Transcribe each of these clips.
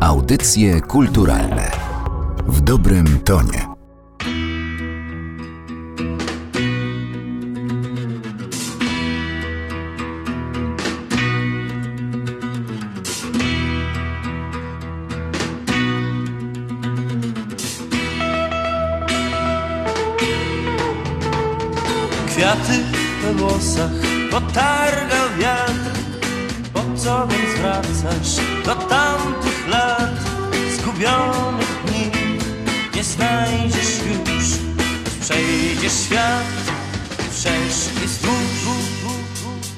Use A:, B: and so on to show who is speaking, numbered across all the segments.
A: Audycje kulturalne w dobrym tonie.
B: Kwiaty we włosach potarga wiatr Po co więc wracasz do tamtych lat Zgubionych dni. Nie znajdziesz już Przejdzie świat, przeszli wzdłuż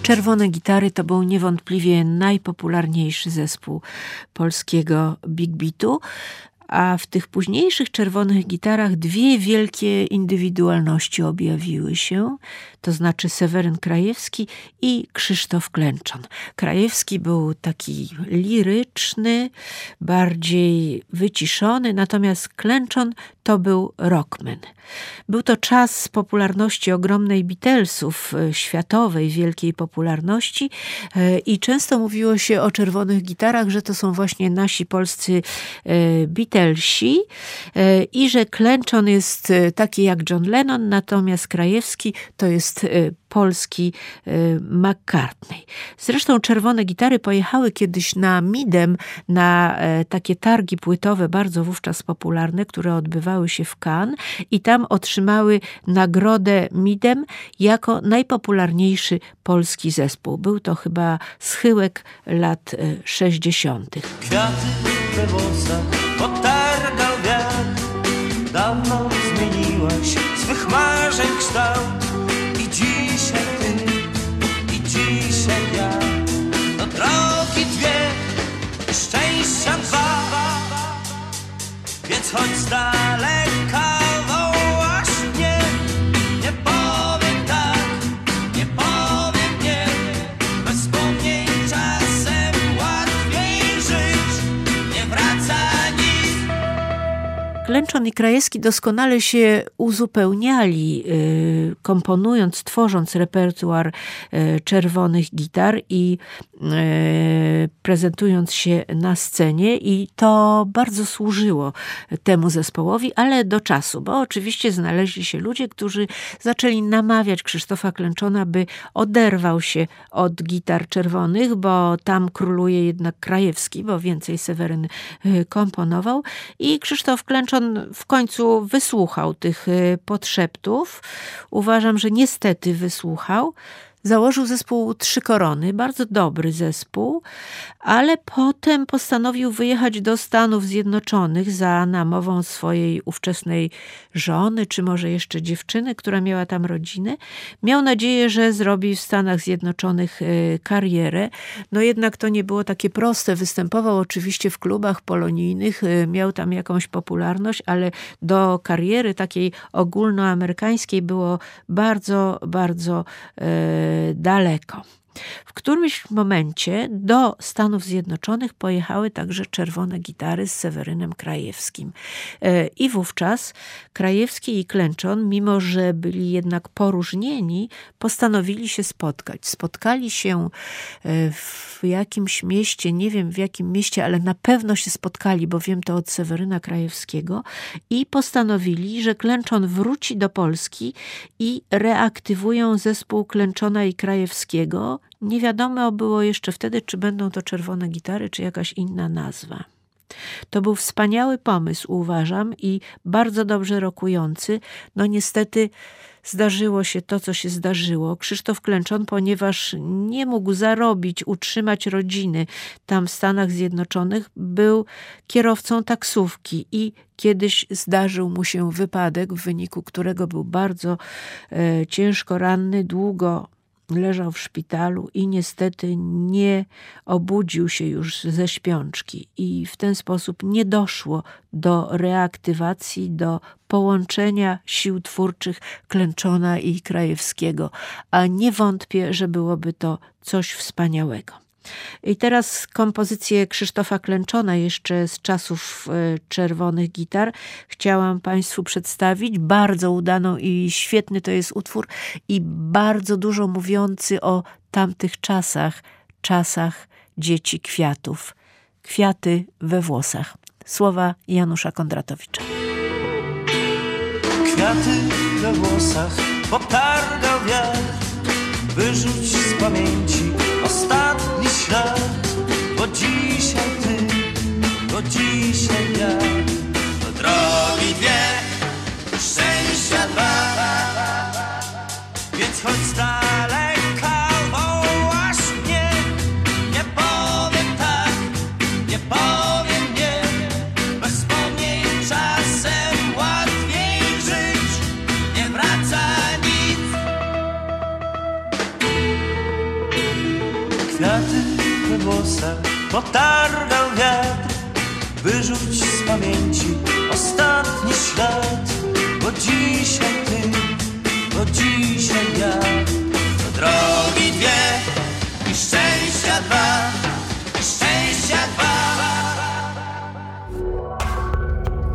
C: Czerwone Gitary to był niewątpliwie najpopularniejszy zespół polskiego Big Beatu a w tych późniejszych czerwonych gitarach dwie wielkie indywidualności objawiły się, to znaczy Seweryn Krajewski i Krzysztof Klęczon. Krajewski był taki liryczny, bardziej wyciszony, natomiast Klęczon to był rockman. Był to czas popularności ogromnej Beatlesów, e, światowej, wielkiej popularności e, i często mówiło się o czerwonych gitarach, że to są właśnie nasi polscy e, Beatlesi i że Klęczon jest taki jak John Lennon, natomiast Krajewski to jest polski y, McCartney. Zresztą czerwone gitary pojechały kiedyś na Midem, na e, takie targi płytowe, bardzo wówczas popularne, które odbywały się w Cannes i tam otrzymały nagrodę Midem jako najpopularniejszy polski zespół. Był to chyba schyłek lat 60. E,
B: Kwiaty we włosach По таргалгах давно змінила, з вихмажень кшталт.
C: Klęczon i Krajewski doskonale się uzupełniali, y, komponując, tworząc repertuar y, czerwonych gitar i E, prezentując się na scenie. I to bardzo służyło temu zespołowi, ale do czasu, bo oczywiście znaleźli się ludzie, którzy zaczęli namawiać Krzysztofa Klęczona, by oderwał się od gitar czerwonych, bo tam króluje jednak Krajewski, bo więcej Seweryn komponował. I Krzysztof Klęczon w końcu wysłuchał tych e, podszeptów. Uważam, że niestety wysłuchał. Założył zespół Trzy Korony, bardzo dobry zespół, ale potem postanowił wyjechać do Stanów Zjednoczonych za namową swojej ówczesnej żony, czy może jeszcze dziewczyny, która miała tam rodzinę. Miał nadzieję, że zrobi w Stanach Zjednoczonych e, karierę. No jednak to nie było takie proste. Występował oczywiście w klubach polonijnych, e, miał tam jakąś popularność, ale do kariery takiej ogólnoamerykańskiej było bardzo, bardzo e, daleko. W którymś momencie do Stanów Zjednoczonych pojechały także czerwone gitary z Sewerynem Krajewskim. E, I wówczas Krajewski i Klęczon, mimo że byli jednak poróżnieni, postanowili się spotkać. Spotkali się e, w jakimś mieście, nie wiem w jakim mieście, ale na pewno się spotkali, bo wiem to od Seweryna Krajewskiego i postanowili, że Klęczon wróci do Polski i reaktywują zespół Klęczona i Krajewskiego nie wiadomo było jeszcze wtedy, czy będą to czerwone gitary, czy jakaś inna nazwa. To był wspaniały pomysł, uważam, i bardzo dobrze rokujący. No niestety zdarzyło się to, co się zdarzyło. Krzysztof Klęczon, ponieważ nie mógł zarobić, utrzymać rodziny tam w Stanach Zjednoczonych, był kierowcą taksówki i kiedyś zdarzył mu się wypadek, w wyniku którego był bardzo e, ciężko ranny, długo leżał w szpitalu i niestety nie obudził się już ze śpiączki i w ten sposób nie doszło do reaktywacji, do połączenia sił twórczych Klęczona i Krajewskiego, a nie wątpię, że byłoby to coś wspaniałego. I teraz kompozycję Krzysztofa Klęczona jeszcze z czasów e, czerwonych gitar chciałam Państwu przedstawić. Bardzo udaną i świetny to jest utwór i bardzo dużo mówiący o tamtych czasach, czasach dzieci kwiatów. Kwiaty we włosach. Słowa Janusza Kondratowicza.
B: Kwiaty we włosach potargał wiatr Wyrzuć z pamięci Z daleka, wołasz mnie. Nie powiem tak, nie powiem nie. Bez wspomnień czasem łatwiej żyć. Nie wraca nic. Kwiaty we włosach potargał wiatr. Wyrzuć